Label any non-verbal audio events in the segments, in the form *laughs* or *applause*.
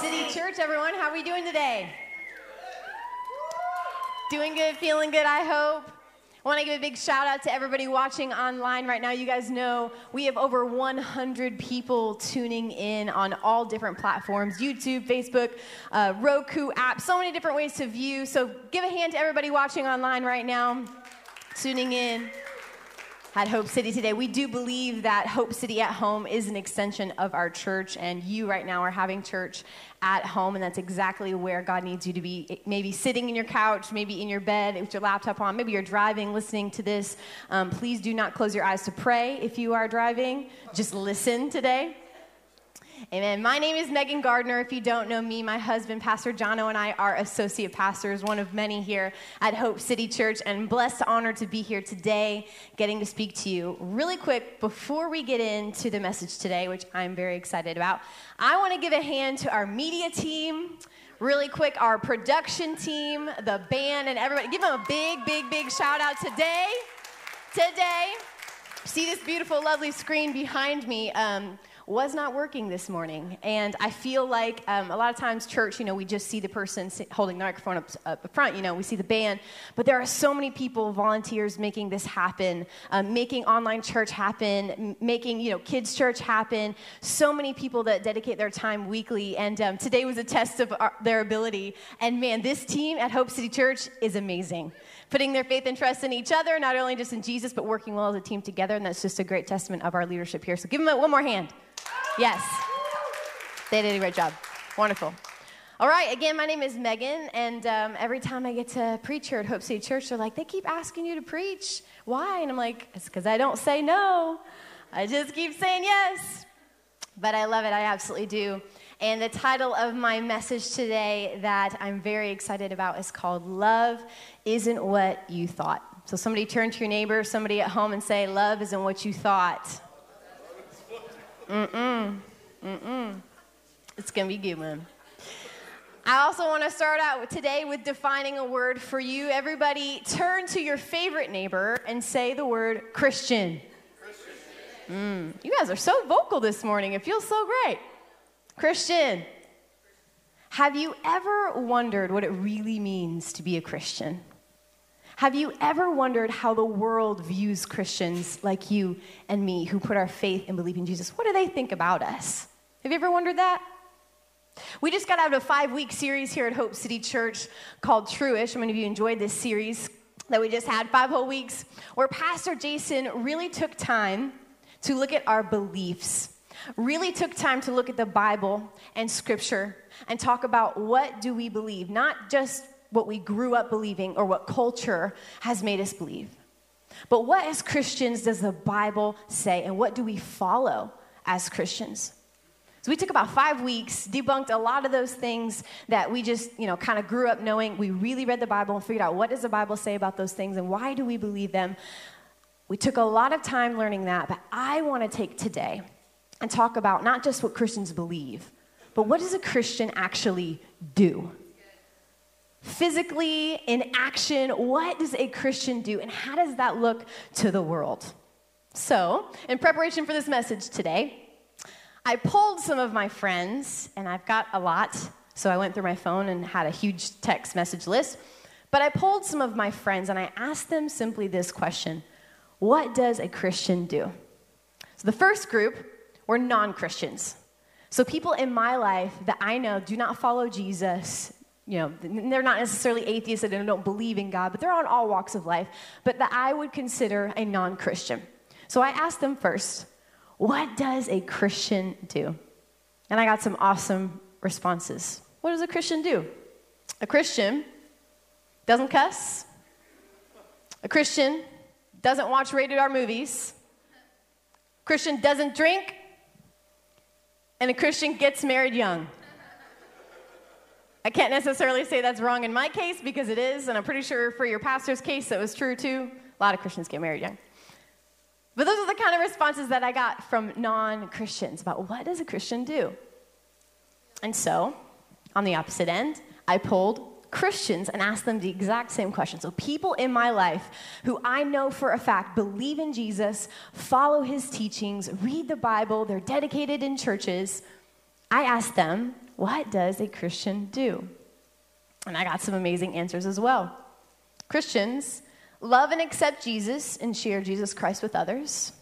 City Church, everyone. How are we doing today? Doing good, feeling good, I hope. I want to give a big shout out to everybody watching online right now. You guys know we have over 100 people tuning in on all different platforms YouTube, Facebook, uh, Roku app, so many different ways to view. So give a hand to everybody watching online right now, tuning in at Hope City today. We do believe that Hope City at home is an extension of our church, and you right now are having church at home, and that's exactly where God needs you to be. Maybe sitting in your couch, maybe in your bed with your laptop on, maybe you're driving, listening to this. Um, please do not close your eyes to pray if you are driving. Just listen today. Amen. My name is Megan Gardner. If you don't know me, my husband, Pastor Jono, and I are associate pastors, one of many here at Hope City Church, and blessed, honored to be here today, getting to speak to you. Really quick, before we get into the message today, which I'm very excited about, I want to give a hand to our media team. Really quick, our production team, the band, and everybody. Give them a big, big, big shout out today. Today, see this beautiful, lovely screen behind me. Um, was not working this morning. And I feel like um, a lot of times, church, you know, we just see the person holding the microphone up, up front, you know, we see the band. But there are so many people, volunteers, making this happen, um, making online church happen, m- making, you know, kids' church happen. So many people that dedicate their time weekly. And um, today was a test of our, their ability. And man, this team at Hope City Church is amazing putting their faith and trust in each other, not only just in Jesus, but working well as a team together. And that's just a great testament of our leadership here. So give them one more hand. Yes. They did a great job. Wonderful. All right, again, my name is Megan, and um, every time I get to preach here at Hope City Church, they're like, they keep asking you to preach. Why? And I'm like, it's because I don't say no. I just keep saying yes. But I love it, I absolutely do. And the title of my message today that I'm very excited about is called Love Isn't What You Thought. So somebody turn to your neighbor, somebody at home, and say, Love isn't what you thought. Mm-mm. Mm-mm. It's going to be good one. I also want to start out today with defining a word for you. Everybody, turn to your favorite neighbor and say the word Christian. Christian. Mm, you guys are so vocal this morning. It feels so great. Christian. Have you ever wondered what it really means to be a Christian? Have you ever wondered how the world views Christians like you and me who put our faith and believe in Jesus? What do they think about us? Have you ever wondered that? We just got out of a five week series here at Hope City Church called Truish. How many of you enjoyed this series that we just had, five whole weeks, where Pastor Jason really took time to look at our beliefs, really took time to look at the Bible and Scripture and talk about what do we believe, not just what we grew up believing or what culture has made us believe. But what, as Christians, does the Bible say, and what do we follow as Christians? So we took about five weeks, debunked a lot of those things that we just, you know, kind of grew up knowing. We really read the Bible and figured out what does the Bible say about those things and why do we believe them. We took a lot of time learning that, but I want to take today and talk about not just what Christians believe, but what does a Christian actually do? Physically, in action, what does a Christian do and how does that look to the world? So, in preparation for this message today, I polled some of my friends, and I've got a lot, so I went through my phone and had a huge text message list. But I polled some of my friends and I asked them simply this question What does a Christian do? So the first group were non Christians. So people in my life that I know do not follow Jesus, you know, they're not necessarily atheists and don't believe in God, but they're on all walks of life, but that I would consider a non Christian. So I asked them first, what does a Christian do? And I got some awesome responses. What does a Christian do? A Christian doesn't cuss. A Christian doesn't watch rated R movies. A Christian doesn't drink. And a Christian gets married young. I can't necessarily say that's wrong in my case because it is, and I'm pretty sure for your pastor's case that was true too. A lot of Christians get married young. But those are the kind of responses that I got from non Christians about what does a Christian do? And so, on the opposite end, I polled Christians and asked them the exact same question. So, people in my life who I know for a fact believe in Jesus, follow his teachings, read the Bible, they're dedicated in churches, I asked them, what does a Christian do? And I got some amazing answers as well. Christians love and accept Jesus and share Jesus Christ with others.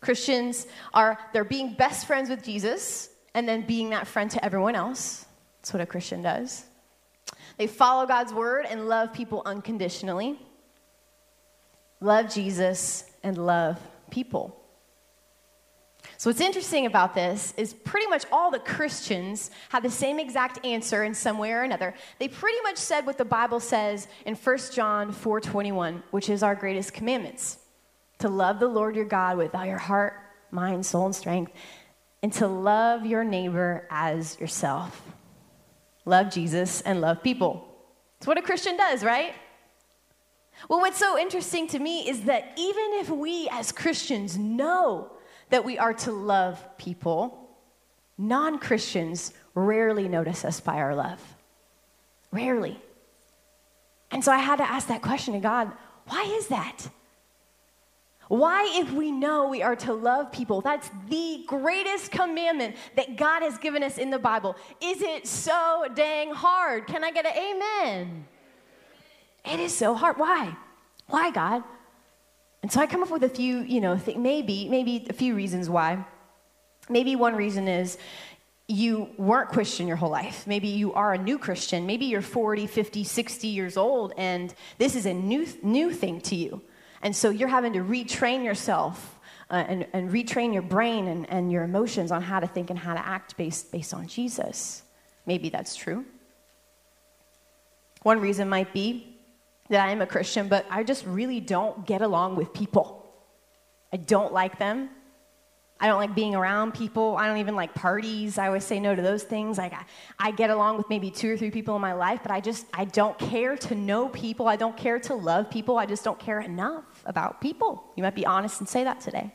Christians are they're being best friends with Jesus and then being that friend to everyone else. That's what a Christian does. They follow God's word and love people unconditionally. Love Jesus and love people. So, what's interesting about this is pretty much all the Christians had the same exact answer in some way or another. They pretty much said what the Bible says in 1 John 4:21, which is our greatest commandments. To love the Lord your God with all your heart, mind, soul, and strength, and to love your neighbor as yourself. Love Jesus and love people. It's what a Christian does, right? Well, what's so interesting to me is that even if we as Christians know that we are to love people, non Christians rarely notice us by our love. Rarely. And so I had to ask that question to God why is that? Why, if we know we are to love people, that's the greatest commandment that God has given us in the Bible, is it so dang hard? Can I get an amen? It is so hard. Why? Why, God? And so I come up with a few, you know, th- maybe, maybe a few reasons why. Maybe one reason is you weren't Christian your whole life. Maybe you are a new Christian. Maybe you're 40, 50, 60 years old, and this is a new, new thing to you. And so you're having to retrain yourself uh, and, and retrain your brain and, and your emotions on how to think and how to act based, based on Jesus. Maybe that's true. One reason might be that I am a Christian, but I just really don't get along with people. I don't like them. I don't like being around people. I don't even like parties. I always say no to those things. Like I, I get along with maybe two or three people in my life, but I just I don't care to know people. I don't care to love people. I just don't care enough about people. You might be honest and say that today.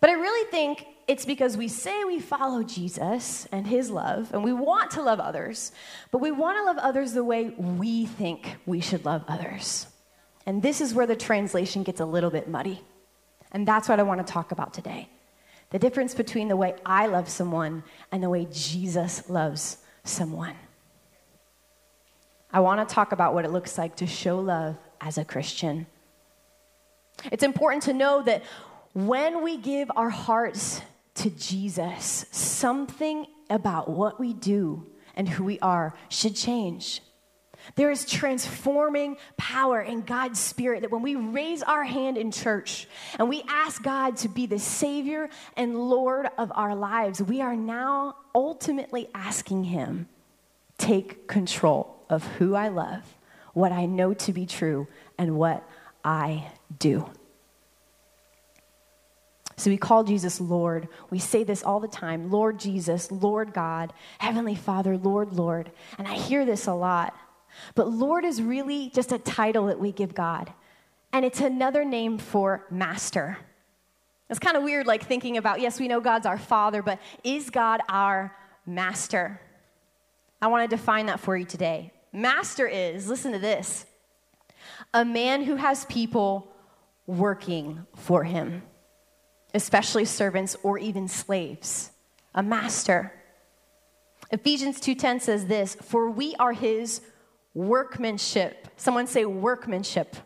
But I really think it's because we say we follow Jesus and his love, and we want to love others, but we want to love others the way we think we should love others. And this is where the translation gets a little bit muddy. And that's what I want to talk about today the difference between the way I love someone and the way Jesus loves someone. I want to talk about what it looks like to show love as a Christian. It's important to know that when we give our hearts to Jesus, something about what we do and who we are should change. There is transforming power in God's Spirit that when we raise our hand in church and we ask God to be the Savior and Lord of our lives, we are now ultimately asking Him, take control of who I love, what I know to be true, and what I do. So we call Jesus Lord. We say this all the time Lord Jesus, Lord God, Heavenly Father, Lord, Lord. And I hear this a lot. But Lord is really just a title that we give God. And it's another name for master. It's kind of weird, like thinking about, yes, we know God's our Father, but is God our master? I want to define that for you today. Master is, listen to this, a man who has people working for him especially servants or even slaves, a master. Ephesians 2:10 says this, "For we are his workmanship." Someone say workmanship.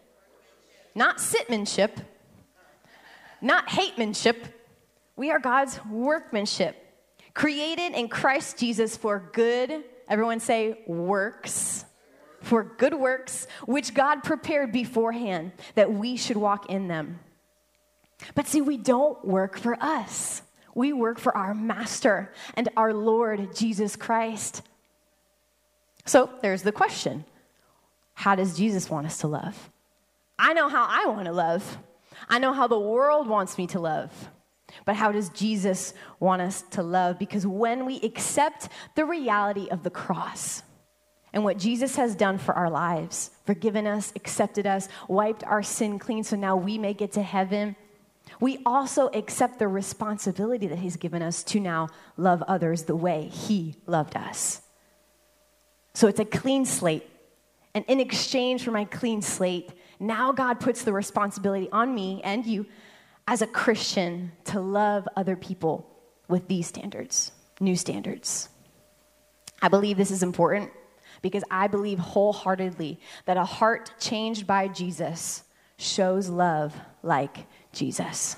Not sitmanship. Not hatemanship. We are God's workmanship, created in Christ Jesus for good, everyone say works. For good works, which God prepared beforehand that we should walk in them. But see, we don't work for us. We work for our Master and our Lord Jesus Christ. So there's the question How does Jesus want us to love? I know how I want to love, I know how the world wants me to love. But how does Jesus want us to love? Because when we accept the reality of the cross and what Jesus has done for our lives, forgiven us, accepted us, wiped our sin clean so now we may get to heaven, we also accept the responsibility that He's given us to now love others the way He loved us. So it's a clean slate. And in exchange for my clean slate, now God puts the responsibility on me and you as a Christian to love other people with these standards. new standards. I believe this is important because I believe wholeheartedly that a heart changed by Jesus shows love like Jesus.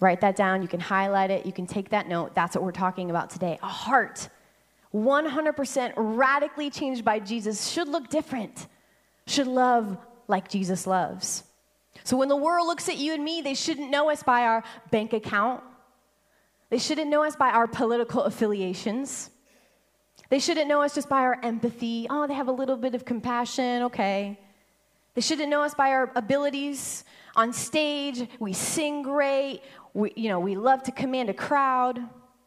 Write that down. You can highlight it. You can take that note. That's what we're talking about today. A heart 100% radically changed by Jesus should look different, should love like Jesus loves. So when the world looks at you and me, they shouldn't know us by our bank account. They shouldn't know us by our political affiliations. They shouldn't know us just by our empathy. Oh, they have a little bit of compassion. Okay. They shouldn't know us by our abilities on stage. We sing great. We, you know, we love to command a crowd.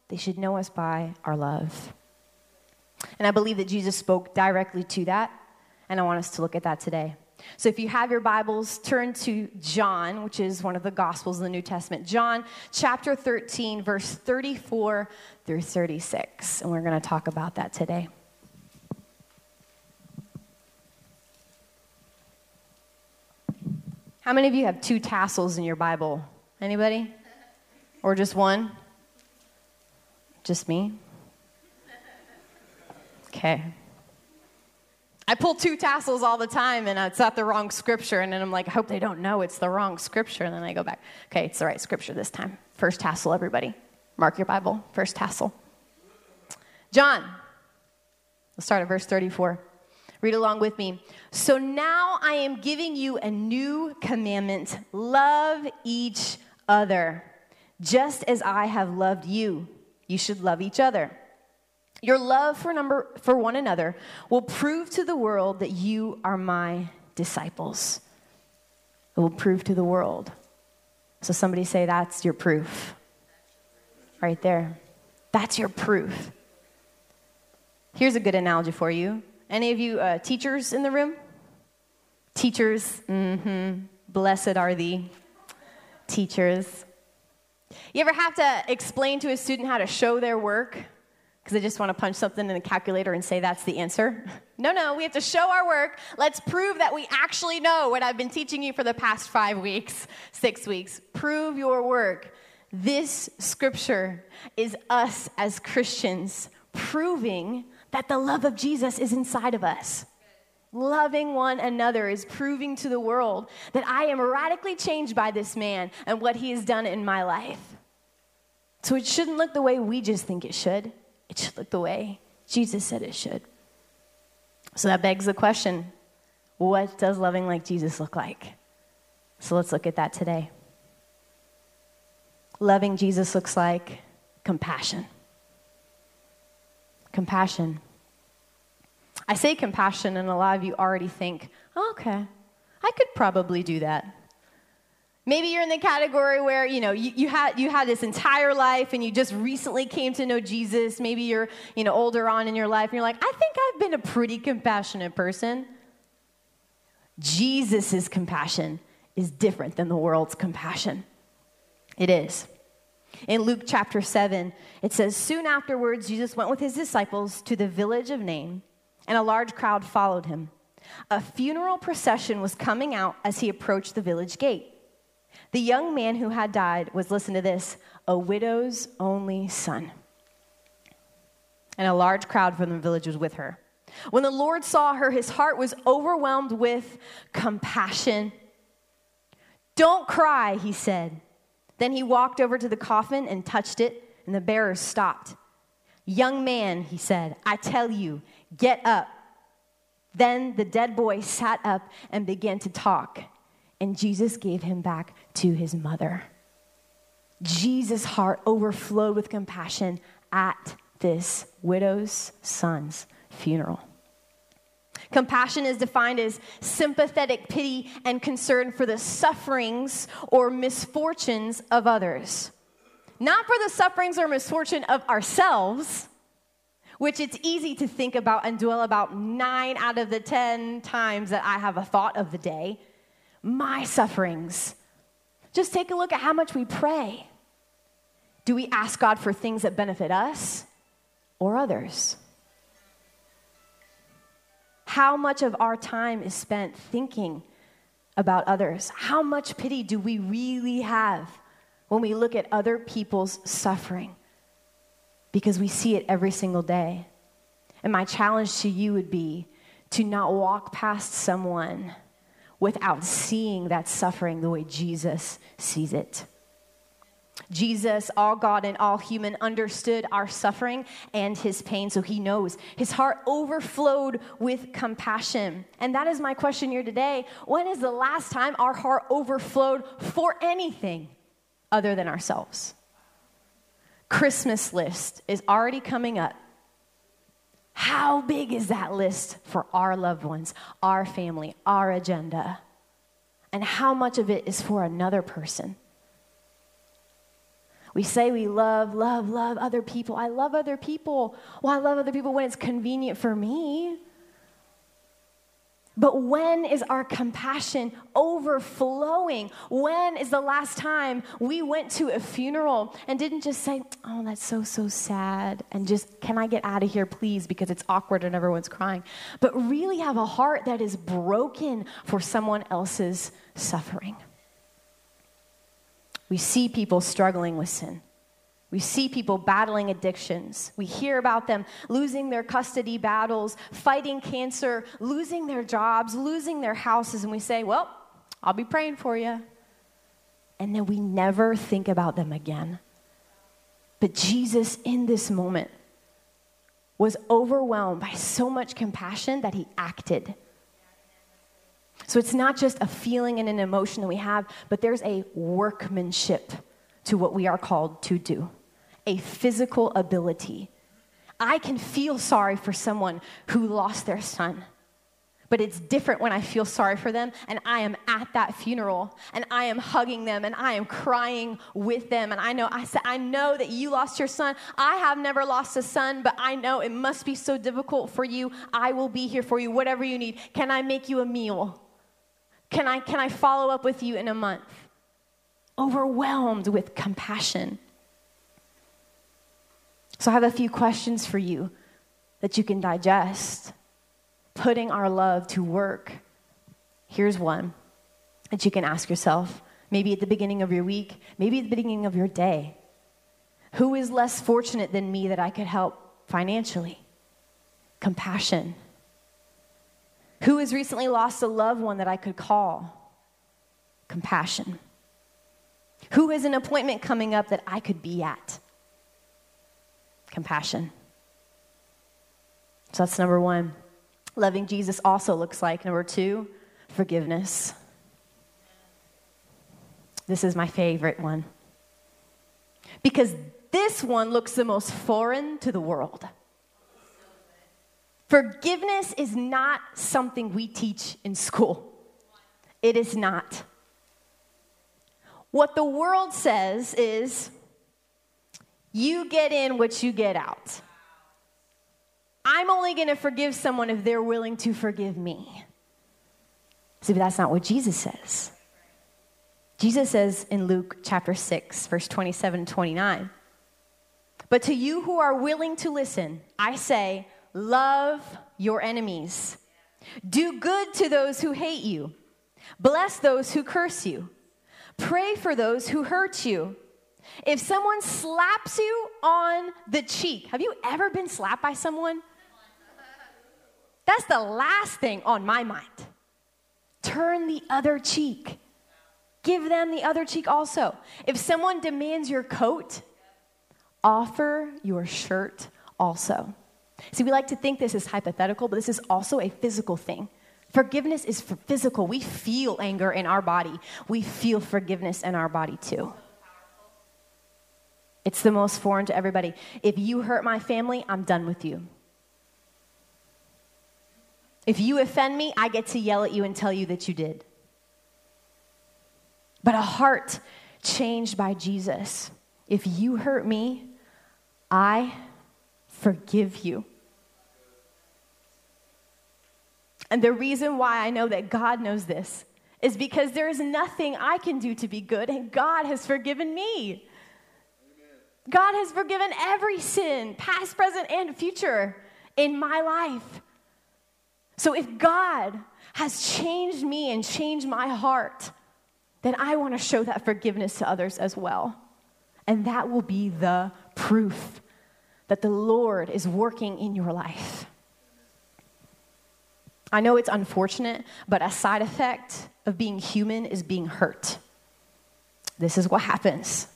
They should know us by our love. And I believe that Jesus spoke directly to that. And I want us to look at that today. So if you have your Bibles, turn to John, which is one of the Gospels in the New Testament. John chapter 13, verse 34 through 36. And we're going to talk about that today. How many of you have two tassels in your Bible? Anybody? Or just one? Just me? Okay. I pull two tassels all the time and it's not the wrong scripture. And then I'm like, I hope they don't know it's the wrong scripture. And then I go back, okay, it's the right scripture this time. First tassel, everybody. Mark your Bible, first tassel. John, let's start at verse 34. Read along with me. So now I am giving you a new commandment love each other. Just as I have loved you, you should love each other. Your love for, number, for one another will prove to the world that you are my disciples. It will prove to the world. So, somebody say, That's your proof. Right there. That's your proof. Here's a good analogy for you. Any of you uh, teachers in the room? Teachers, mm-hmm. Blessed are thee. Teachers. You ever have to explain to a student how to show their work? because they just want to punch something in the calculator and say that's the answer. *laughs* No, no, we have to show our work. Let's prove that we actually know what I've been teaching you for the past five weeks, six weeks. Prove your work. This scripture is us as Christians proving that the love of Jesus is inside of us. Loving one another is proving to the world that I am radically changed by this man and what he has done in my life. So it shouldn't look the way we just think it should it should look the way Jesus said it should. So that begs the question what does loving like Jesus look like? So let's look at that today. Loving Jesus looks like compassion. Compassion. I say compassion, and a lot of you already think, oh, okay, I could probably do that. Maybe you're in the category where, you know, you, you, had, you had this entire life and you just recently came to know Jesus. Maybe you're, you know, older on in your life and you're like, I think I've been a pretty compassionate person. Jesus' compassion is different than the world's compassion. It is. In Luke chapter 7, it says, Soon afterwards, Jesus went with his disciples to the village of Nain, and a large crowd followed him. A funeral procession was coming out as he approached the village gate. The young man who had died was, listen to this, a widow's only son. And a large crowd from the village was with her. When the Lord saw her, his heart was overwhelmed with compassion. Don't cry, he said. Then he walked over to the coffin and touched it, and the bearers stopped. Young man, he said, I tell you, get up. Then the dead boy sat up and began to talk and Jesus gave him back to his mother. Jesus' heart overflowed with compassion at this widow's son's funeral. Compassion is defined as sympathetic pity and concern for the sufferings or misfortunes of others. Not for the sufferings or misfortune of ourselves, which it's easy to think about and dwell about nine out of the 10 times that I have a thought of the day my sufferings. Just take a look at how much we pray. Do we ask God for things that benefit us or others? How much of our time is spent thinking about others? How much pity do we really have when we look at other people's suffering? because we see it every single day. And my challenge to you would be to not walk past someone without seeing that suffering the way Jesus sees it. Jesus, all God and all human, understood our suffering and his pain, so he knows. His heart overflowed with compassion. And that is my question here today. When is the last time our heart overflowed for anything other than ourselves? Christmas list is already coming up. How big is that list for our loved ones, our family, our agenda? And how much of it is for another person? We say we love, love, love other people. I love other people. Well, I love other people when it's convenient for me. But when is our compassion overflowing? When is the last time we went to a funeral and didn't just say, Oh, that's so, so sad, and just, Can I get out of here, please, because it's awkward and everyone's crying? But really have a heart that is broken for someone else's suffering. We see people struggling with sin. We see people battling addictions. We hear about them losing their custody battles, fighting cancer, losing their jobs, losing their houses, and we say, Well, I'll be praying for you. And then we never think about them again. But Jesus, in this moment, was overwhelmed by so much compassion that he acted. So it's not just a feeling and an emotion that we have, but there's a workmanship to what we are called to do a physical ability. I can feel sorry for someone who lost their son. But it's different when I feel sorry for them and I am at that funeral and I am hugging them and I am crying with them. And I know, I said, I know that you lost your son. I have never lost a son, but I know it must be so difficult for you. I will be here for you, whatever you need. Can I make you a meal? Can I, can I follow up with you in a month? Overwhelmed with compassion. So I have a few questions for you that you can digest. Putting our love to work. Here's one that you can ask yourself, maybe at the beginning of your week, maybe at the beginning of your day. Who is less fortunate than me that I could help financially? Compassion. Who has recently lost a loved one that I could call? Compassion. Who has an appointment coming up that I could be at? compassion. So that's number one. Loving Jesus also looks like number two, forgiveness. This is my favorite one. Because this one looks the most foreign to the world. Forgiveness is not something we teach in school. It is not. What the world says is you get in what you get out. I'm only going to forgive someone if they're willing to forgive me. See, but that's not what Jesus says. Jesus says in Luke chapter 6, verse 27 and 29, But to you who are willing to listen, I say, love your enemies. Do good to those who hate you. Bless those who curse you. Pray for those who hurt you. If someone slaps you on the cheek, have you ever been slapped by someone? That's the last thing on my mind. Turn the other cheek. Give them the other cheek also. If someone demands your coat, offer your shirt also. See, we like to think this is hypothetical, but this is also a physical thing. Forgiveness is physical. We feel anger in our body, we feel forgiveness in our body too. It's the most foreign to everybody. If you hurt my family, I'm done with you. If you offend me, I get to yell at you and tell you that you did. But a heart changed by Jesus. If you hurt me, I forgive you. And the reason why I know that God knows this is because there is nothing I can do to be good, and God has forgiven me. God has forgiven every sin, past, present, and future, in my life. So if God has changed me and changed my heart, then I want to show that forgiveness to others as well. And that will be the proof that the Lord is working in your life. I know it's unfortunate, but a side effect of being human is being hurt. This is what happens.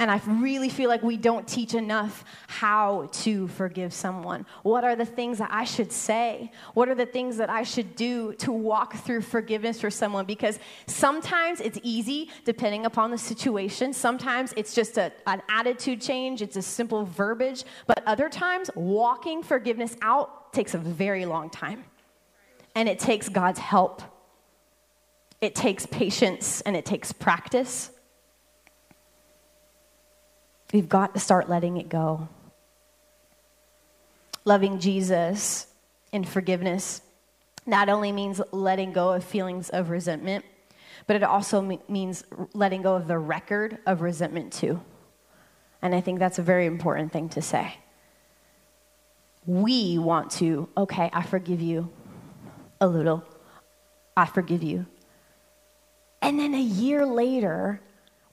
And I really feel like we don't teach enough how to forgive someone. What are the things that I should say? What are the things that I should do to walk through forgiveness for someone? Because sometimes it's easy, depending upon the situation. Sometimes it's just a, an attitude change, it's a simple verbiage. But other times, walking forgiveness out takes a very long time. And it takes God's help, it takes patience, and it takes practice. We've got to start letting it go. Loving Jesus in forgiveness not only means letting go of feelings of resentment, but it also means letting go of the record of resentment too. And I think that's a very important thing to say. We want to, okay, I forgive you a little. I forgive you. And then a year later,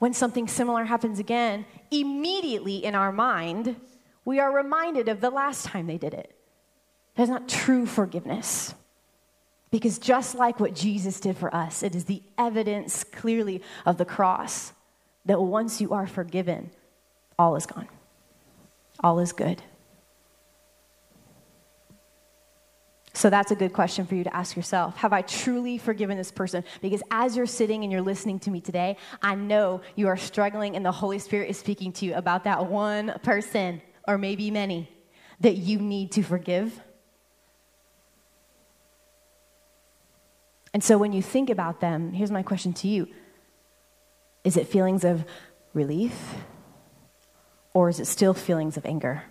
when something similar happens again, immediately in our mind, we are reminded of the last time they did it. That's not true forgiveness. Because just like what Jesus did for us, it is the evidence clearly of the cross that once you are forgiven, all is gone, all is good. So that's a good question for you to ask yourself. Have I truly forgiven this person? Because as you're sitting and you're listening to me today, I know you are struggling and the Holy Spirit is speaking to you about that one person, or maybe many, that you need to forgive. And so when you think about them, here's my question to you Is it feelings of relief? Or is it still feelings of anger?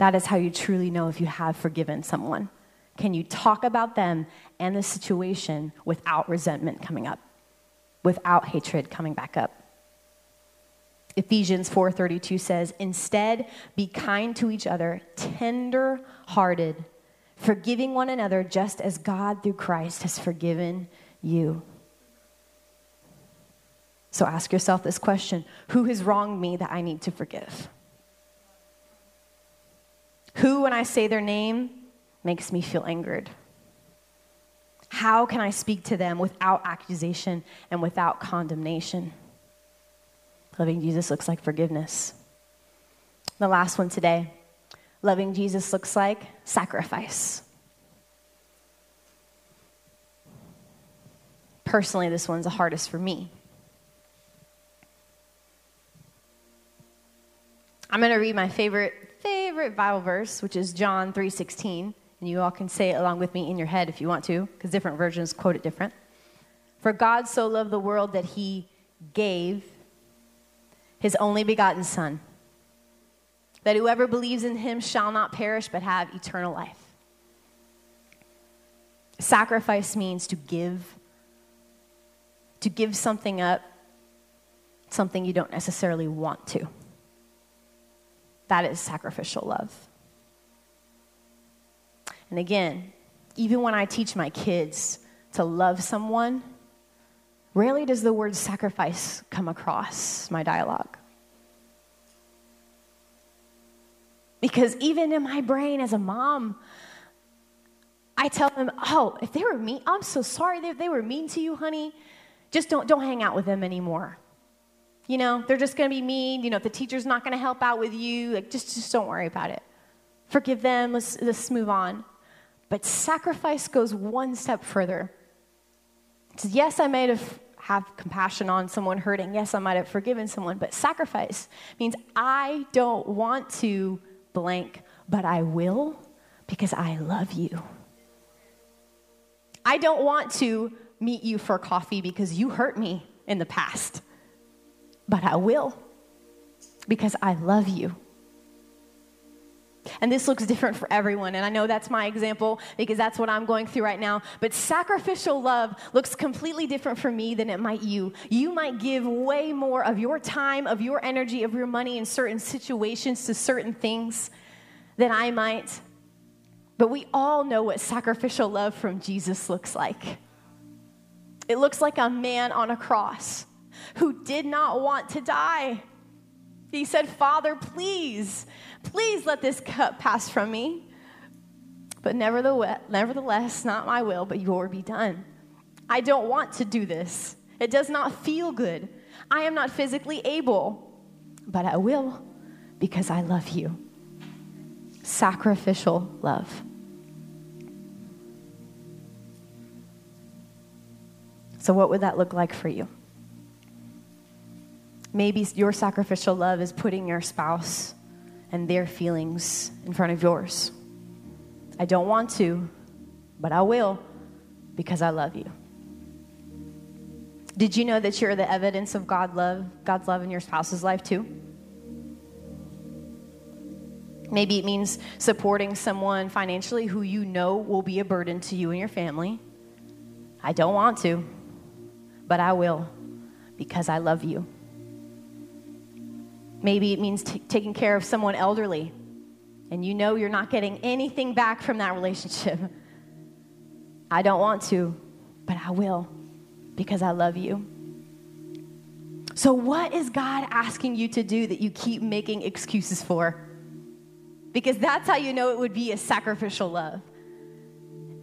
That is how you truly know if you have forgiven someone. Can you talk about them and the situation without resentment coming up, without hatred coming back up? Ephesians 4:32 says, "Instead, be kind to each other, tender-hearted, forgiving one another just as God through Christ has forgiven you." So ask yourself this question, who has wronged me that I need to forgive? Who, when I say their name, makes me feel angered? How can I speak to them without accusation and without condemnation? Loving Jesus looks like forgiveness. The last one today loving Jesus looks like sacrifice. Personally, this one's the hardest for me. I'm going to read my favorite favorite Bible verse, which is John 3:16, and you all can say it along with me in your head if you want to, because different versions quote it different. For God so loved the world that he gave his only begotten son, that whoever believes in him shall not perish but have eternal life. Sacrifice means to give to give something up, something you don't necessarily want to. That is sacrificial love. And again, even when I teach my kids to love someone, rarely does the word sacrifice come across my dialogue. Because even in my brain as a mom, I tell them, oh, if they were mean, I'm so sorry if they were mean to you, honey. Just don't, don't hang out with them anymore. You know, they're just going to be mean. You know, if the teacher's not going to help out with you, like just, just don't worry about it. Forgive them. Let's, let's move on. But sacrifice goes one step further. Yes, I might have have compassion on someone hurting. Yes, I might have forgiven someone, but sacrifice means I don't want to blank, but I will because I love you. I don't want to meet you for coffee because you hurt me in the past but I will because I love you. And this looks different for everyone. And I know that's my example because that's what I'm going through right now. But sacrificial love looks completely different for me than it might you. You might give way more of your time, of your energy, of your money in certain situations to certain things than I might. But we all know what sacrificial love from Jesus looks like. It looks like a man on a cross who did not want to die. He said, Father, please, please let this cup pass from me. But nevertheless, nevertheless, not my will, but your be done. I don't want to do this. It does not feel good. I am not physically able, but I will because I love you. Sacrificial love. So, what would that look like for you? Maybe your sacrificial love is putting your spouse and their feelings in front of yours. I don't want to, but I will because I love you. Did you know that you're the evidence of God love, God's love in your spouse's life too? Maybe it means supporting someone financially who you know will be a burden to you and your family. I don't want to, but I will because I love you. Maybe it means t- taking care of someone elderly and you know you're not getting anything back from that relationship. *laughs* I don't want to, but I will because I love you. So, what is God asking you to do that you keep making excuses for? Because that's how you know it would be a sacrificial love.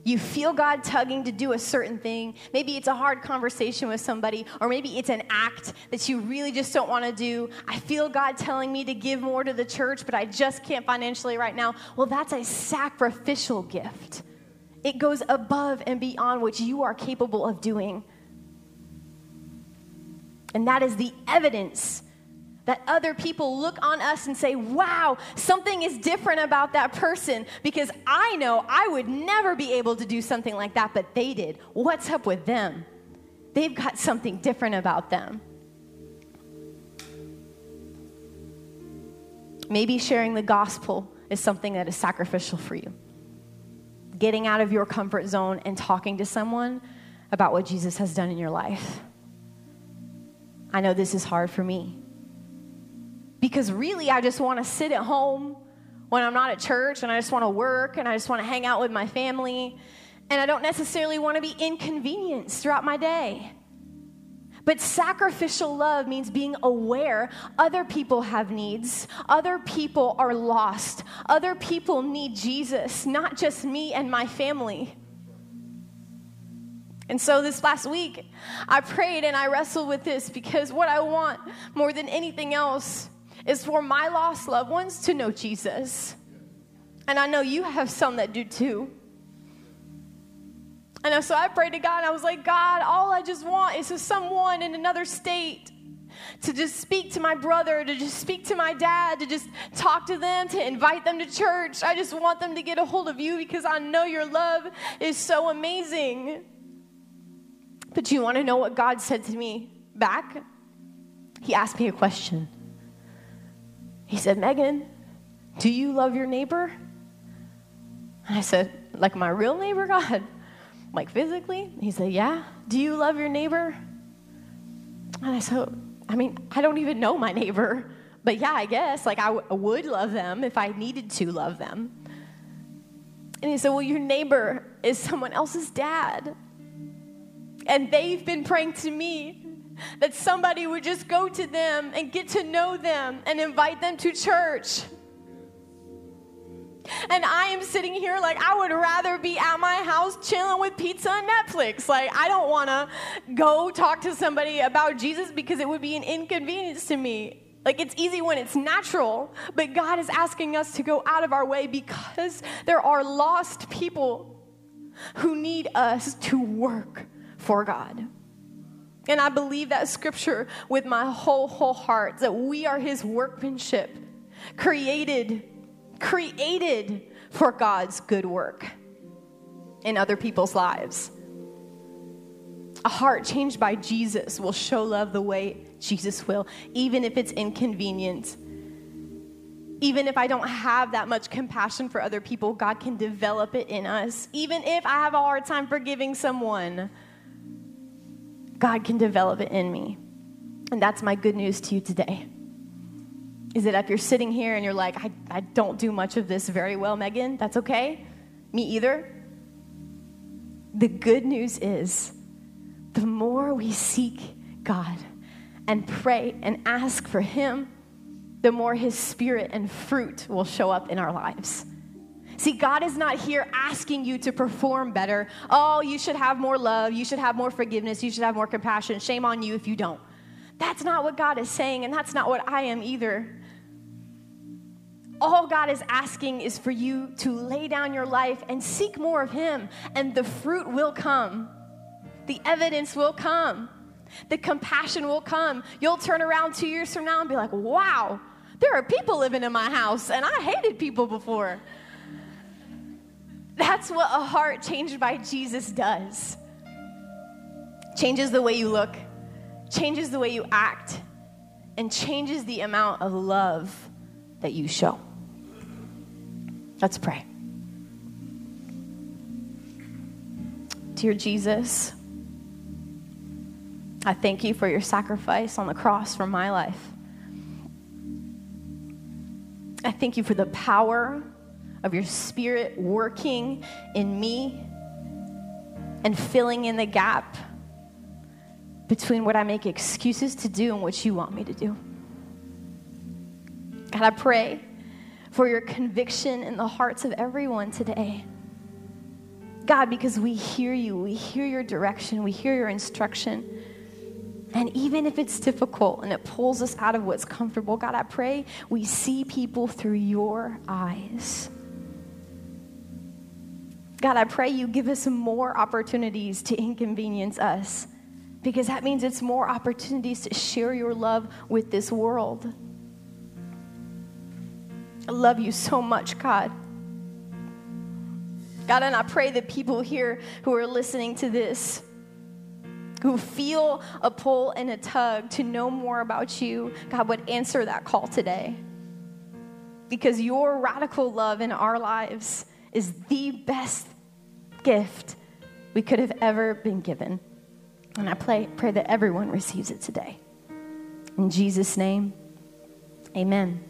You feel God tugging to do a certain thing. Maybe it's a hard conversation with somebody, or maybe it's an act that you really just don't want to do. I feel God telling me to give more to the church, but I just can't financially right now. Well, that's a sacrificial gift. It goes above and beyond what you are capable of doing. And that is the evidence that other people look on us and say, wow, something is different about that person because I know I would never be able to do something like that, but they did. What's up with them? They've got something different about them. Maybe sharing the gospel is something that is sacrificial for you. Getting out of your comfort zone and talking to someone about what Jesus has done in your life. I know this is hard for me because really I just want to sit at home when I'm not at church and I just want to work and I just want to hang out with my family. And I don't necessarily want to be inconvenienced throughout my day. But sacrificial love means being aware other people have needs, other people are lost, other people need Jesus, not just me and my family. And so this last week, I prayed and I wrestled with this because what I want more than anything else is for my lost loved ones to know Jesus. And I know you have some that do too. And so I prayed to God, and I was like, God, all I just want is for someone in another state to just speak to my brother, to just speak to my dad, to just talk to them, to invite them to church. I just want them to get a hold of you because I know your love is so amazing. But you want to know what God said to me back? He asked me a question. He said, Megan, do you love your neighbor? And I said, like my real neighbor, *laughs* God? Like physically? He said, yeah. Do you love your neighbor? And I said, I mean, I don't even know my neighbor. But yeah, I guess, like I, would love them if I needed to love them. And he said, Well, your neighbor is someone else's dad. And they've been praying to me that somebody would just go to them and get to know them and invite them to church. And I am sitting here like I would rather be at my house chilling with pizza and Netflix. Like I don't want to go talk to somebody about Jesus because it would be an inconvenience to me. Like it's easy when it's natural, but God is asking us to go out of our way because there are lost people who need us to work for God. And I believe that scripture with my whole, whole heart that we are his workmanship, created, created for God's good work in other people's lives. A heart changed by Jesus will show love the way Jesus will, even if it's inconvenient. Even if I don't have that much compassion for other people, God can develop it in us. Even if I have a hard time forgiving someone, God can develop it in me. And that's my good news to you today. Is that if you're sitting here and you're like, I, I don't do much of this very well, Megan, that's okay. Me either. The good news is the more we seek God and pray and ask for Him, the more His Spirit and fruit will show up in our lives. See, God is not here asking you to perform better. Oh, you should have more love. You should have more forgiveness. You should have more compassion. Shame on you if you don't. That's not what God is saying, and that's not what I am either. All God is asking is for you to lay down your life and seek more of Him, and the fruit will come. The evidence will come. The compassion will come. You'll turn around two years from now and be like, wow, there are people living in my house, and I hated people before. That's what a heart changed by Jesus does. Changes the way you look, changes the way you act, and changes the amount of love that you show. Let's pray. Dear Jesus, I thank you for your sacrifice on the cross for my life. I thank you for the power of your spirit working in me and filling in the gap between what I make excuses to do and what you want me to do. God, I pray for your conviction in the hearts of everyone today. God, because we hear you, we hear your direction, we hear your instruction. And even if it's difficult and it pulls us out of what's comfortable, God, I pray we see people through your eyes. God, I pray you give us more opportunities to inconvenience us because that means it's more opportunities to share your love with this world. I love you so much, God. God, and I pray that people here who are listening to this, who feel a pull and a tug to know more about you, God would answer that call today. Because your radical love in our lives is the best gift we could have ever been given. And I pray, pray that everyone receives it today. In Jesus' name, amen.